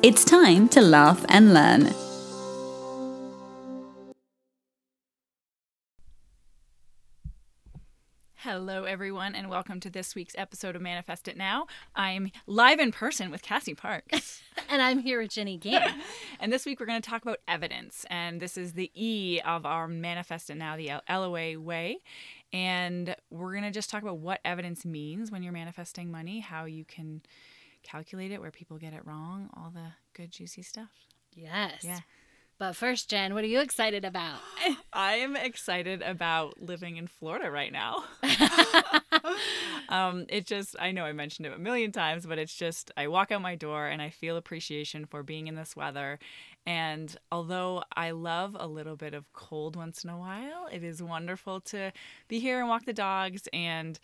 It's time to laugh and learn. Hello, everyone, and welcome to this week's episode of Manifest It Now. I'm live in person with Cassie Parks. And I'm here with Jenny Gann. and this week we're going to talk about evidence. And this is the E of our Manifest It Now, the LOA way. And we're going to just talk about what evidence means when you're manifesting money, how you can calculate it, where people get it wrong, all the good, juicy stuff. yes. Yeah. But first, Jen, what are you excited about? I am excited about living in Florida right now. um, it just, I know I mentioned it a million times, but it's just, I walk out my door and I feel appreciation for being in this weather. And although I love a little bit of cold once in a while, it is wonderful to be here and walk the dogs and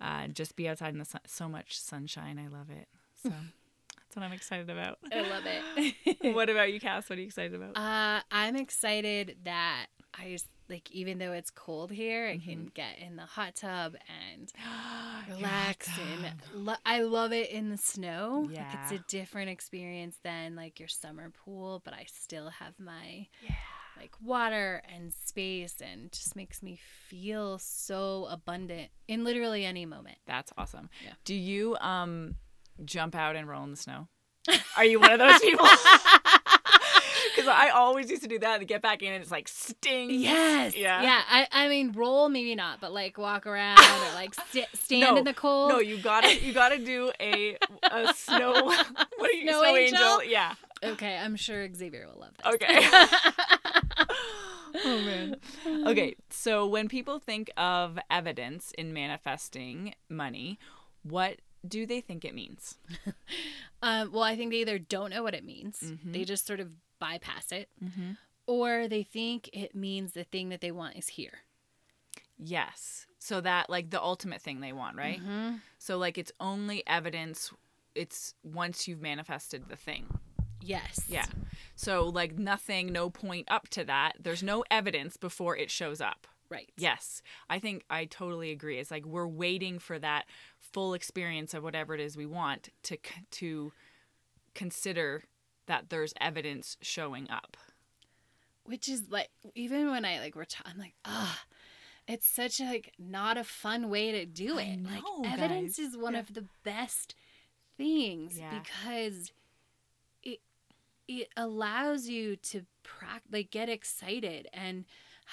uh, just be outside in the sun. So much sunshine. I love it. So that's what I'm excited about. I love it. what about you, Cass? What are you excited about? uh, I'm excited that I just, like, even though it's cold here, I Mm-hmm. can get in the hot tub and relax. And lo- I love it in the snow. Like, it's a different experience than, like, your summer pool, but I still have my. yeah. Like water and space, and just makes me feel so abundant in literally any moment. That's awesome. Yeah. Do you um jump out and roll in the snow? Are you one of those people? Because I always used to do that and get back in and it's like sting. Yes. Yeah. Yeah. I, I mean, roll maybe not, but like walk around or like st- stand No, in the cold. No, you gotta you gotta do a a snow. What are you? Snow angel? Yeah. Okay, I'm sure Xavier will love this. Okay. oh man. Okay, so when people think of evidence in manifesting money, what do they think it means? Um, well, I think they either don't know what it means, Mm-hmm. they just sort of bypass it, or they think it means the thing that they want is here. Yes. So that like the ultimate thing they want, right? Mm-hmm. So like it's only evidence it's once you've manifested the thing. Yes. Yeah. So like nothing, no point up to that. There's no evidence before it shows up. Right. Yes. I think I totally agree. It's like we're waiting for that full experience of whatever it is we want to to consider that there's evidence showing up. Which is like, even when I like, we're I'm like, ah. It's such a, like not a fun way to do it. know, like evidence guys. is one Yeah. of the best things Yeah. because it it allows you to prac- like get excited and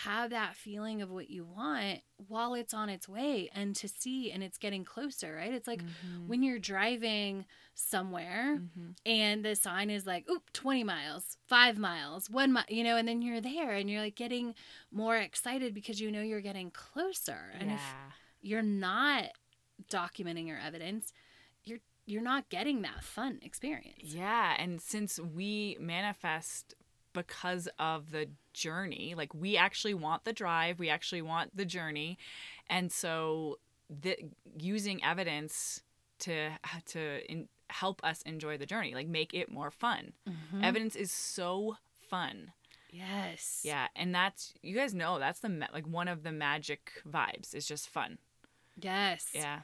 have that feeling of what you want while it's on its way and to see and it's getting closer right? It's like Mm-hmm. when you're driving somewhere and the sign is like oop 20 miles 5 miles 1 mile you know and then you're there and you're like getting more excited because you know you're getting closer. And if you're not documenting your evidence you're you're not getting that fun experience. Yeah, and since we manifest because of the journey, like we actually want the drive, we actually want the journey, and so the using evidence to to in, help us enjoy the journey, like make it more fun. Mm-hmm. Evidence is so fun. yes Yeah, and that's you guys know that's the like one of the magic vibes is just fun. yes Yeah,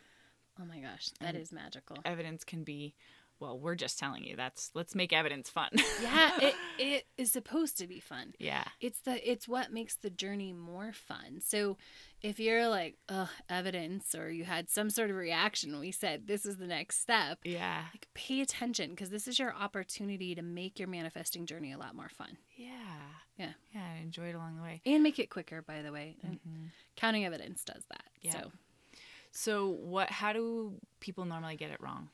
oh my gosh that is magical evidence can be. Well, we're just telling you that's let's make evidence fun. yeah it, it is supposed to be fun yeah. it's the it's what makes the journey more fun so if you're like Ugh, evidence or you had some sort of reaction we said this is the next step Yeah. like pay attention because this is your opportunity to make your manifesting journey a lot more fun Yeah. Yeah. Yeah, I enjoy it along the way. and make it quicker by the way and mm-hmm. counting evidence does that Yeah. so So what how do people normally get it wrong?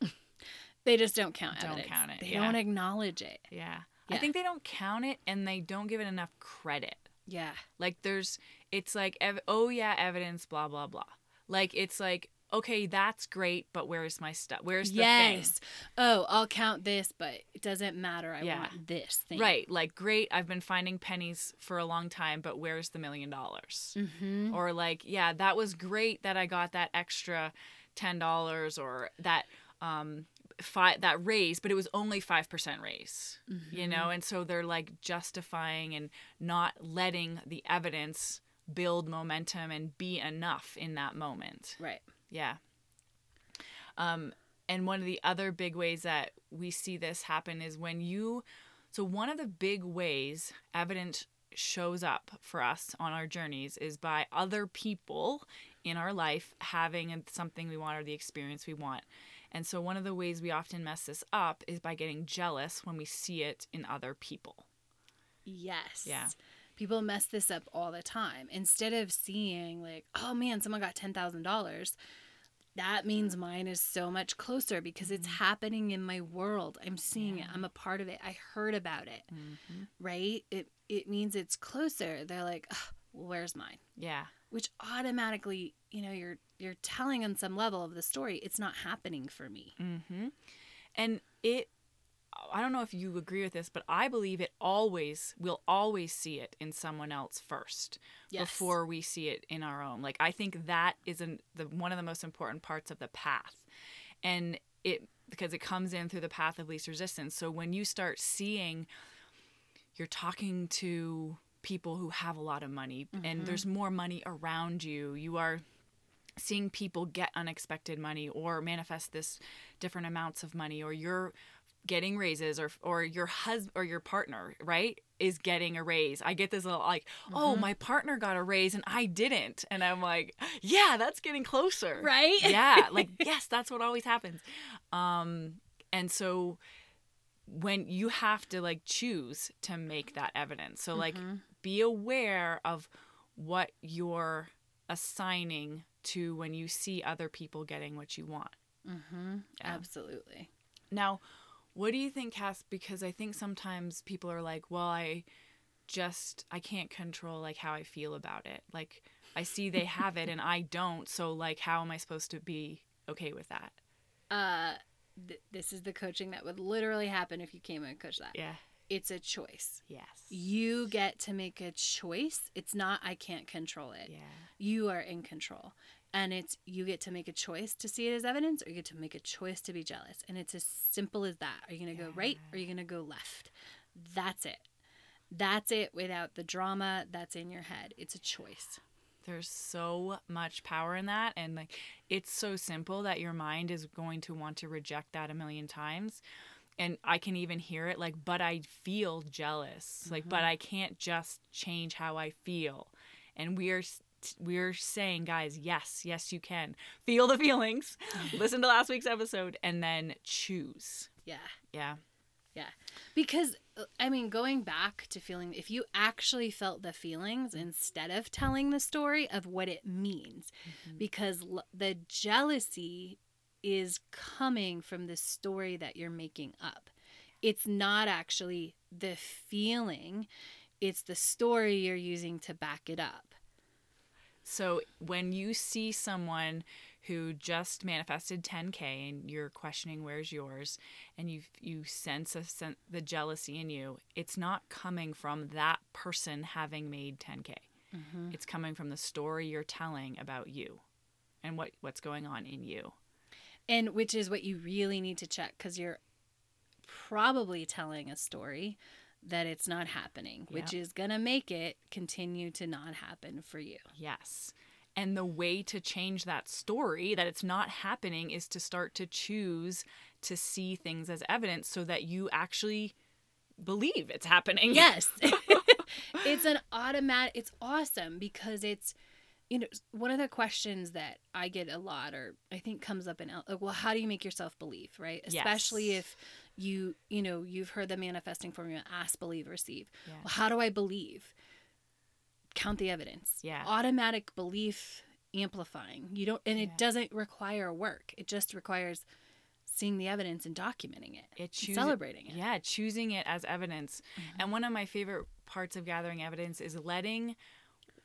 they just don't count Don't evidence count it, they yeah. don't acknowledge it Yeah. I think they don't count it and they don't give it enough credit. yeah Like there's it's like ev- oh yeah, evidence blah blah blah. Like it's like okay, that's great, but where's my stuff? Where's the yes. thing? Oh, I'll count this, but it doesn't matter. I Yeah. want this thing. Right, like great, I've been finding pennies for a long time, but where's the million dollars? Mm-hmm. Or like, yeah, that was great that I got that extra ten dollars or that um five that raise, but it was only five percent raise. You Mm-hmm. know, and so they're like justifying and not letting the evidence build momentum and be enough in that moment. Right. Yeah. Um, and one of the other big ways that we see this happen is when you, so one of the big ways evidence shows up for us on our journeys is by other people in our life having something we want or the experience we want. And so one of the ways we often mess this up is by getting jealous when we see it in other people. Yes. Yeah. People mess this up all the time. Instead of seeing like, oh man, someone got ten thousand dollars, that means mm. mine is so much closer because it's mm-hmm. happening in my world. I'm seeing it. I'm a part of it. I heard about it. Mm-hmm. Right? It it means it's closer. They're like, "Ugh, well, where's mine? Yeah. Which automatically, you know, you're you're telling on some level of the story, it's not happening for me. Mm-hmm. And it, I don't know if you agree with this, but I believe it always, we'll always see it in someone else first Yes. before we see it in our own. Like, I think that is an, the, one of the most important parts of the path. And it, because it comes in through the path of least resistance. So when you start seeing, you're talking to people who have a lot of money and there's more money around you, you are seeing people get unexpected money or manifest this different amounts of money or you're getting raises or or your husband or your partner right is getting a raise. I get this little like oh my partner got a raise and i didn't. And i'm like yeah that's getting closer. Right? yeah like yes that's what always happens. Um and so when you have to like choose to make that evidence. So like be aware of what you're assigning to when you see other people getting what you want Mm-hmm. Yeah. Absolutely. now what do you think cass because i think sometimes people are like well i just i can't control like how i feel about it like i see they have it and i don't so like how am i supposed to be okay with that Uh, th- this is the coaching that would literally happen if you came and coached that. yeah It's a choice. yes You get to make a choice. It's not I can't control it. yeah You are in control. And it's you get to make a choice to see it as evidence or you get to make a choice to be jealous. And it's as simple as that. Are you going to go right or are you going to go left? That's it. That's it without the drama that's in your head. It's a choice. there's so much power in that and like it's so simple that your mind is going to want to reject that a million times and i can even hear it like but i feel jealous like but i can't just change how i feel. And we're we're saying guys yes yes you can. Feel the feelings listen to last week's episode and then choose. Yeah. yeah. Yeah. Because, uh, I mean, going back to feeling, if you actually felt the feelings instead of telling the story of what it means, because l- the jealousy is coming from the story that you're making up. It's not actually the feeling, it's the story you're using to back it up. So when you see someone who just manifested 10k and you're questioning where's yours and you you sense a sen- the jealousy in you, it's not coming from that person having made 10k. Mm-hmm. It's coming from the story you're telling about you and what what's going on in you. And which is what you really need to check because you're probably telling a story that it's not happening, which is going to make it continue to not happen for you. Yes. And the way to change that story that it's not happening is to start to choose to see things as evidence so that you actually believe it's happening. Yes. it's an automatic, it's awesome because it's, you know, one of the questions that I get a lot or I think comes up in, like, well, how do you make yourself believe, right? Yes. Especially if you, you know, you've heard the manifesting formula ask, believe, receive. Yeah. Well, how do I believe? Count the evidence. Yeah. Automatic belief amplifying. You don't, and it Yeah. doesn't require work. It just requires seeing the evidence and documenting it, It and celebrating it. Yeah, choosing it as evidence. Mm-hmm. And one of my favorite parts of gathering evidence is letting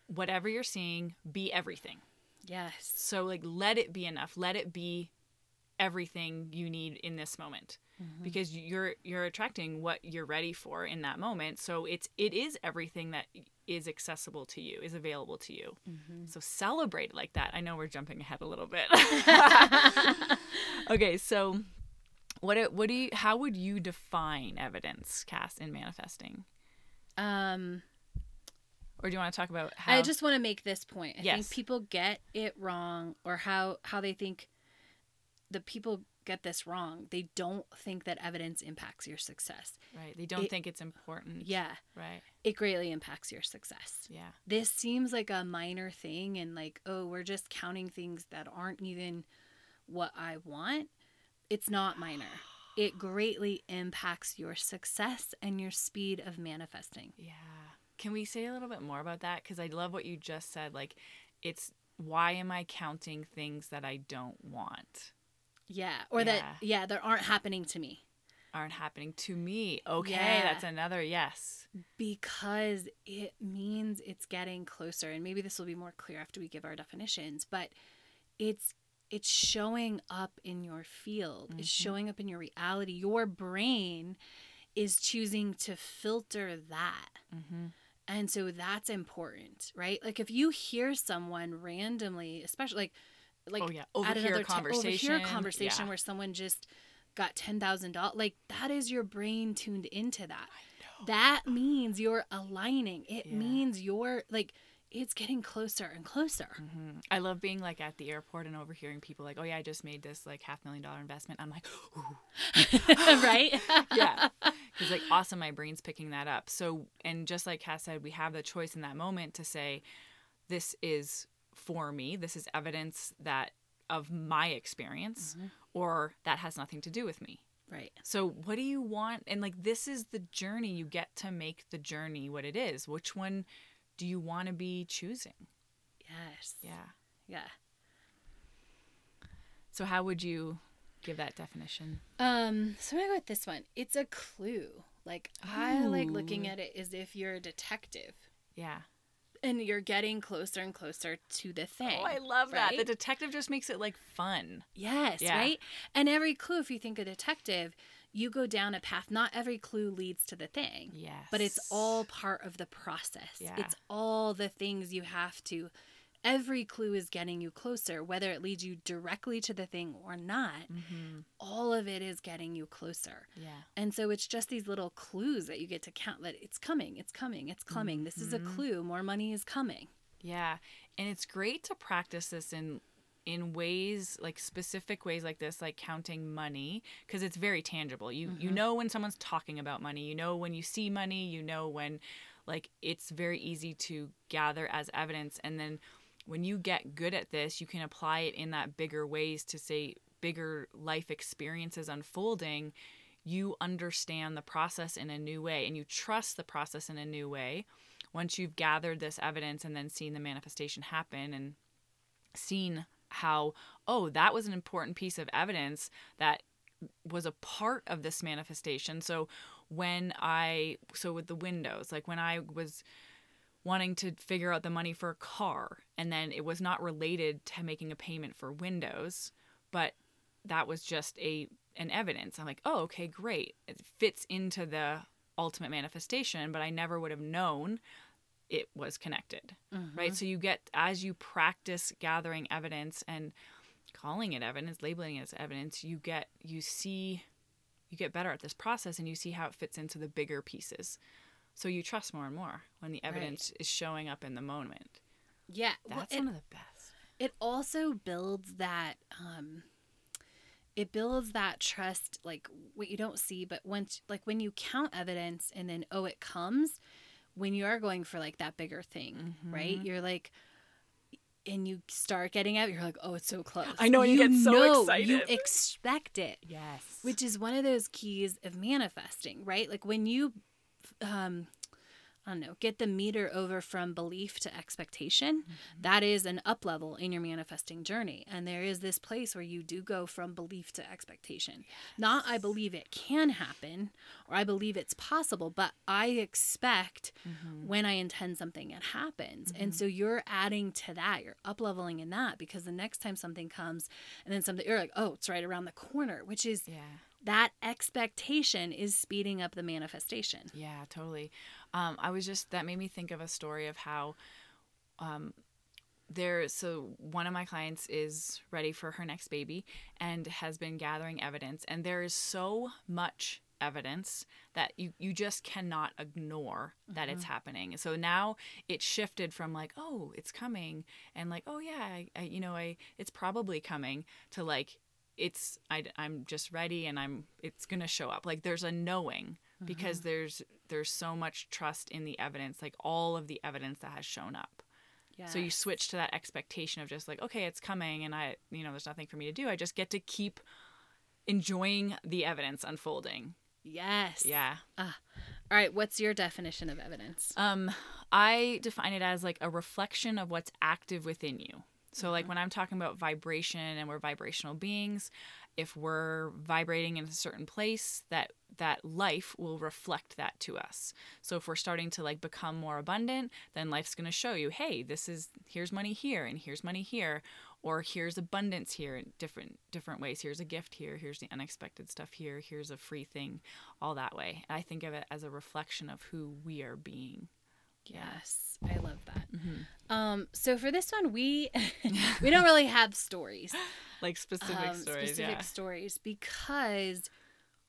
whatever you're seeing be everything. Yes. So like let it be enough. Let it be everything you need in this moment. Mm-hmm. Because you're you're attracting what you're ready for in that moment. So it's it is everything that is accessible to you, is available to you. Mm-hmm. So celebrate like that. I know we're jumping ahead a little bit. okay, so what what do you how would you define evidence Cass in manifesting? um Or do you want to talk about how I just want to make this point. I Yes. think people get it wrong or how how they think the people get this wrong. They don't think that evidence impacts your success. right, they don't it- think it's important. Yeah, Right. it greatly impacts your success. Yeah. This seems like a minor thing and like, oh, we're just counting things that aren't even what I want. It's not minor. It greatly impacts your success and your speed of manifesting. Yeah. Can we say a little bit more about that? Because I love what you just said. Like, it's why am I counting things that I don't want Yeah, or Yeah. that yeah, that aren't happening to me. aren't happening to me? Okay, Yeah. that's another yes. because it means it's getting closer and maybe this will be more clear after we give our definitions but it's it's showing up in your field it's showing up in your reality your brain is choosing to filter that Mm-hmm. And so that's important right like if you hear someone randomly especially like like oh yeah, at overhear another a ti- conversation. overhear a conversation yeah. where someone just got ten thousand dollars. Like that is your brain tuned into that. That means you're aligning. It Yeah. means you're like it's getting closer and closer. Mhm. I love being like at the airport and overhearing people like, "Oh yeah, I just made this like half million dollar investment." I'm like, Ooh. right? yeah, because like awesome, my brain's picking that up. So and just like Cass said, we have the choice in that moment to say, "This is for me. This is evidence that of my experience, or that has nothing to do with me." right. So, what do you want? And like, this is the journey. You get to make the journey what it is. Which one do you want to be choosing? Yes. Yeah. Yeah. So, how would you give that definition? Um, so I'm gonna go with this one. It's a clue. Like I like looking at it as if you're a detective Yeah. and you're getting closer and closer to the thing. Oh, I love that. The detective just makes it like fun. Yes, Yeah. right? And every clue, if you think a detective, you go down a path. Not every clue leads to the thing. Yes. But it's all part of the process. Yeah. It's all the things you have to. Every clue is getting you closer, whether it leads you directly to the thing or not. Mm-hmm. All of it is getting you closer. Yeah. And so it's just these little clues that you get to count that it's coming, it's coming, it's coming. This is a Mhm. clue. More money is coming. Yeah. And it's great to practice this in in ways like specific ways like this like counting money because it's very tangible. You you mm-hmm. know when someone's talking about money. You know when you see money. You know when like it's very easy to gather as evidence. And then when you get good at this you can apply it in that bigger ways to say bigger life experiences unfolding. You understand the process in a new way and you trust the process in a new way once you've gathered this evidence and then seen the manifestation happen and seen how oh that was an important piece of evidence that was a part of this manifestation. So when i so with the windows like when i was wanting to figure out the money for a car and then it was not related to making a payment for windows but that was just a an evidence. I'm like oh okay great. It fits into the ultimate manifestation but i never would have known it was connected right? So you get as you practice gathering evidence and calling it evidence labeling it as evidence you get you see you get better at this process and you see how it fits into the bigger pieces. So you trust more and more when the evidence is showing up in the moment. Yeah. well, that's it- one of the best. It also builds that um it builds that trust like what you don't see but once like when you count evidence and then oh it comes when you are going for like that bigger thing right Mm-hmm. you're like and you start getting out you're like oh it's so close I know, and you get so know, you excited. expect it yes which is one of those keys of manifesting right like when you um I don't know, get the meter over from belief to expectation, mm-hmm. that is an up level in your manifesting journey. And there is this place where you do go from belief to expectation. Not I believe it can happen or I believe it's possible, but I expect mm-hmm. when I intend something, it happens. And mm-hmm. so you're adding to that, you're up leveling in that because the next time something comes and then something, you're like, oh, it's right around the corner, which is Yeah. that expectation is speeding up the manifestation. Yeah, totally. Um, I was just that made me think of a story of how um, there. So one of my clients is ready for her next baby and has been gathering evidence, and there is so much evidence that you you just cannot ignore that it's happening. So now it shifted from like, oh, it's coming, and like, oh yeah, I, I you know, I it's probably coming to like it's I, i'm just ready and i'm it's gonna show up like there's a knowing because mm-hmm. there's there's so much trust in the evidence like all of the evidence that has shown up Yeah. so you switch to that expectation of just like okay it's coming and i you know there's nothing for me to do i just get to keep enjoying the evidence unfolding Yes. yeah ah. All right. What's your definition of evidence? Um, I define it as like a reflection of what's active within you. So, like mm-hmm. when I'm talking about vibration and we're vibrational beings, if we're vibrating in a certain place, that that life will reflect that to us. So, if we're starting to like become more abundant, then life's going to show you, hey, this is here's money here and here's money here, or here's abundance here in different different ways. Here's a gift here. Here's the unexpected stuff here. Here's a free thing, all that way. I think of it as a reflection of who we are being. Yes, I love that. Mm-hmm. Um, so for this one, we we don't really have stories, like specific um, stories. specific yeah. stories, because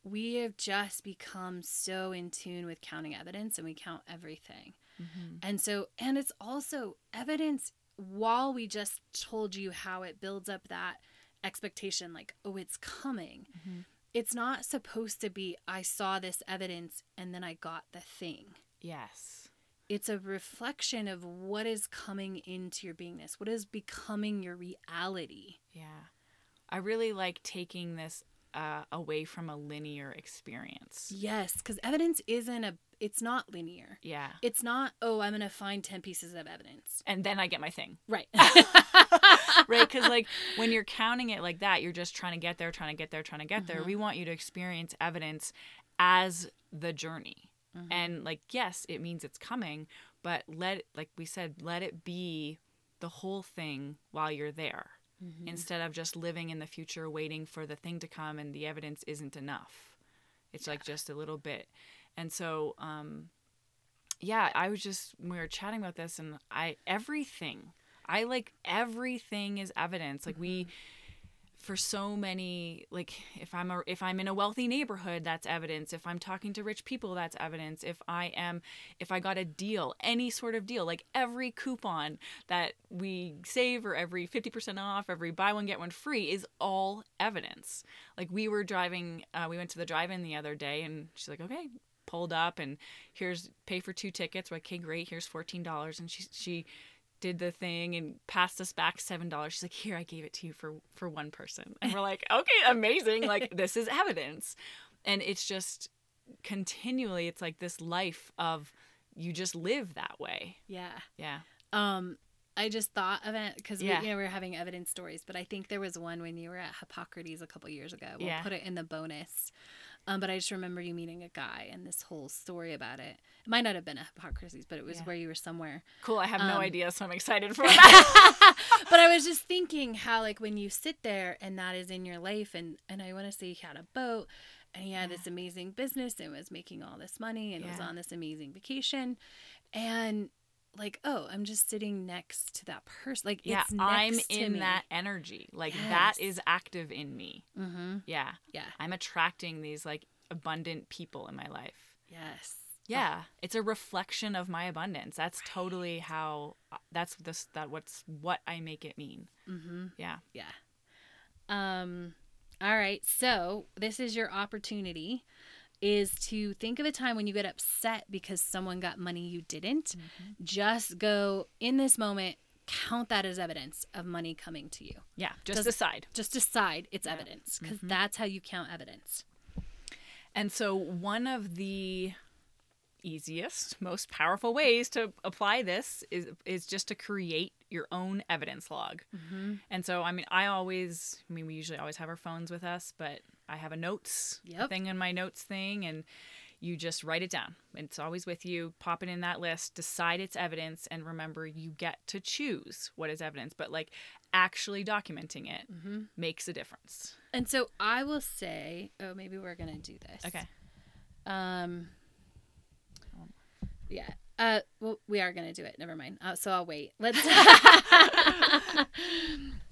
we have just become so in tune with counting evidence, and we count everything. Mm-hmm. And so, and it's also evidence. While we just told you how it builds up that expectation, like oh, it's coming. Mm-hmm. It's not supposed to be. I saw this evidence, and then I got the thing. Yes. It's a reflection of what is coming into your beingness, what is becoming your reality. Yeah. I really like taking this uh, away from a linear experience. Yes, because evidence isn't a, it's not linear. Yeah. It's not, oh, I'm going to find 10 pieces of evidence. And then I get my thing. Right. right? Because like when you're counting it like that, you're just trying to get there, trying to get there, trying to get there. Mm-hmm. We want you to experience evidence as the journey. Mm-hmm. And like, yes, it means it's coming, but let like we said, let it be the whole thing while you're there. Mm-hmm. Instead of just living in the future, waiting for the thing to come, and the evidence isn't enough. It's like just a little bit, and so um, yeah, I was just we were chatting about this, and I everything I like everything is evidence. Like we for so many like if I'm a if I'm in a wealthy neighborhood, that's evidence. If I'm talking to rich people, that's evidence. If I am if I got a deal, any sort of deal, like every coupon that we save or every 50% off, every buy one get one free is all evidence. Like we were driving uh, we went to the drive-in the other day and she's like, "Okay, pulled up and here's pay for two tickets. We're like, okay, great. Here's fourteen dollars. And she she did the thing and passed us back seven dollars. She's like, here, I gave it to you for for one person. And we're like, okay, amazing. Like this is evidence. And it's just continually, it's like this life of you just live that way. yeah. Yeah. Um, I just thought of it because Yeah. we, you know, we were having evidence stories, but I think there was one when you were at Hippocrates a couple years ago. We'll Yeah. put it in the bonus. Um, but I just remember you meeting a guy and this whole story about it. It might not have been a Hippocrates, but it was Yeah. where you were somewhere. Cool. I have no Um, idea, so I'm excited for that. but I was just thinking how like when you sit there and that is in your life and and I want to say he had a boat and he had this amazing business and was making all this money and was on this amazing vacation and like oh I'm just sitting next to that person like yeah, I'm in me. that energy. Like that Yes. is active in me. mm-hmm. Yeah. yeah I'm attracting these like abundant people in my life. yes Yeah, it's a reflection of my abundance. That's totally how that's this that what's what I make it mean. mm-hmm. Yeah. yeah um all right so this is your opportunity is to think of a time when you get upset because someone got money you didn't. Mm-hmm. Just go in this moment count that as evidence of money coming to you. Yeah, just Does- decide. just decide it's evidence because mm-hmm. that's how you count evidence. And so one of the easiest, most powerful ways to apply this is is just to create your own evidence log. Mm-hmm. And so, I mean, I always, I mean, we usually always have our phones with us, but I have a notes Yep. thing in my notes thing, and you just write it down. It's always with you. Pop it in that list. Decide it's evidence, and remember, you get to choose what is evidence. But like actually documenting it Mm-hmm. makes a difference. And so I will say, oh, maybe we're gonna do this. Okay. Um. Yeah. Uh. Well, we are gonna do it. Never mind. Uh, so I'll wait. Let's.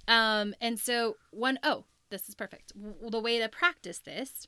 um. And so one oh, this is perfect. W- The way to practice this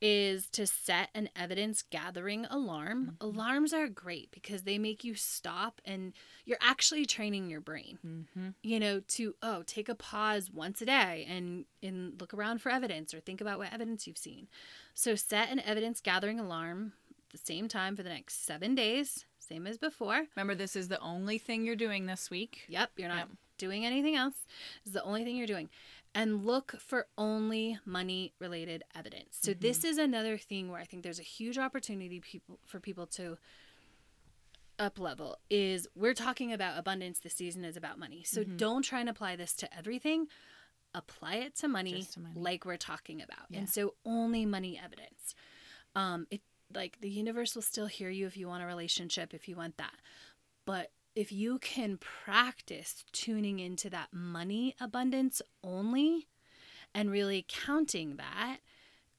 is to set an evidence gathering alarm. Alarms are great because they make you stop and you're actually training your brain Mm-hmm. you know to oh take a pause once a day and and look around for evidence or think about what evidence you've seen so set an evidence gathering alarm the same time for the next seven days same as before. Remember, this is the only thing you're doing this week. yep you're not Yep. doing anything else. This is the only thing you're doing. And look for only money related evidence. So this is another thing where i think there's a huge opportunity people for people to up level is we're talking about abundance. This season is about money. So don't try and apply this to everything. Apply it to money, to money. like we're talking about. Yeah. and so only money evidence. Um it like the universe will still hear you if you want a relationship if you want that. But if you can practice tuning into that money abundance only and really counting that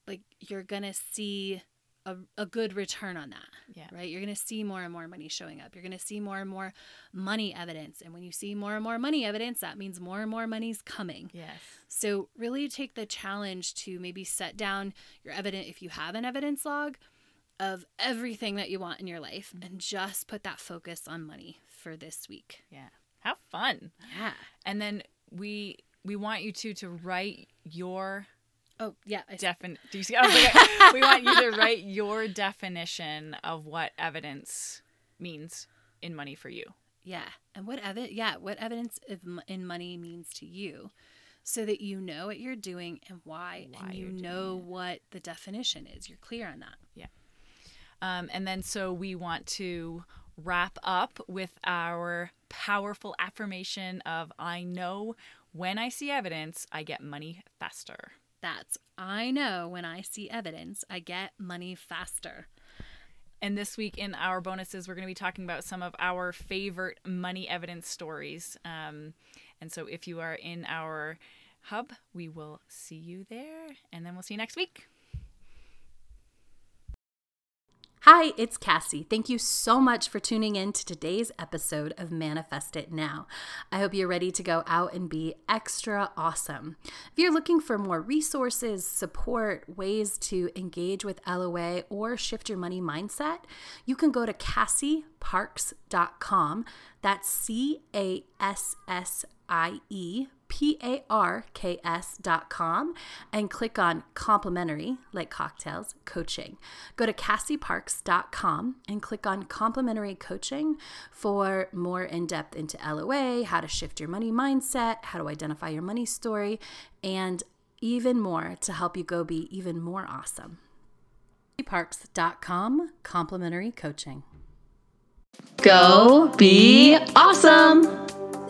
like you're gonna see a, a good return on that Yeah. right? You're gonna see more and more money showing up. You're gonna see more and more money evidence. And when you see more and more money evidence that means more and more money's coming. Yes. so really take the challenge to maybe set down your evidence if you have an evidence log of everything that you want in your life mm-hmm. and just put that focus on money for this week. Yeah. Have fun. Yeah. And then we we want you to to write your Oh, yeah. Defin. Do you see? Like, we want you to write your definition of what evidence means in money for you. yeah. And what evi- yeah, what evidence in money means to you so that you know what you're doing and why, Why and you know what the definition is. You're clear on that. Um, and then so we want to wrap up with our powerful affirmation of I know when I see evidence, I get money faster. That's I know when I see evidence, I get money faster. And this week in our bonuses, we're going to be talking about some of our favorite money evidence stories. Um, and so if you are in our hub, we will see you there. And then we'll see you next week. Hi, it's Cassie. Thank you so much for tuning in to today's episode of Manifest It Now. I hope you're ready to go out and be extra awesome. If you're looking for more resources, support, ways to engage with LOA, or shift your money mindset, you can go to cassieparks.com. That's C A S S I E P A R K S dot com and click on complimentary, like cocktails, coaching. Go to cassieparks.com and click on complimentary coaching for more in depth into LOA, how to shift your money mindset, how to identify your money story, and even more to help you go be even more awesome. Parks.com complimentary coaching. Go be awesome!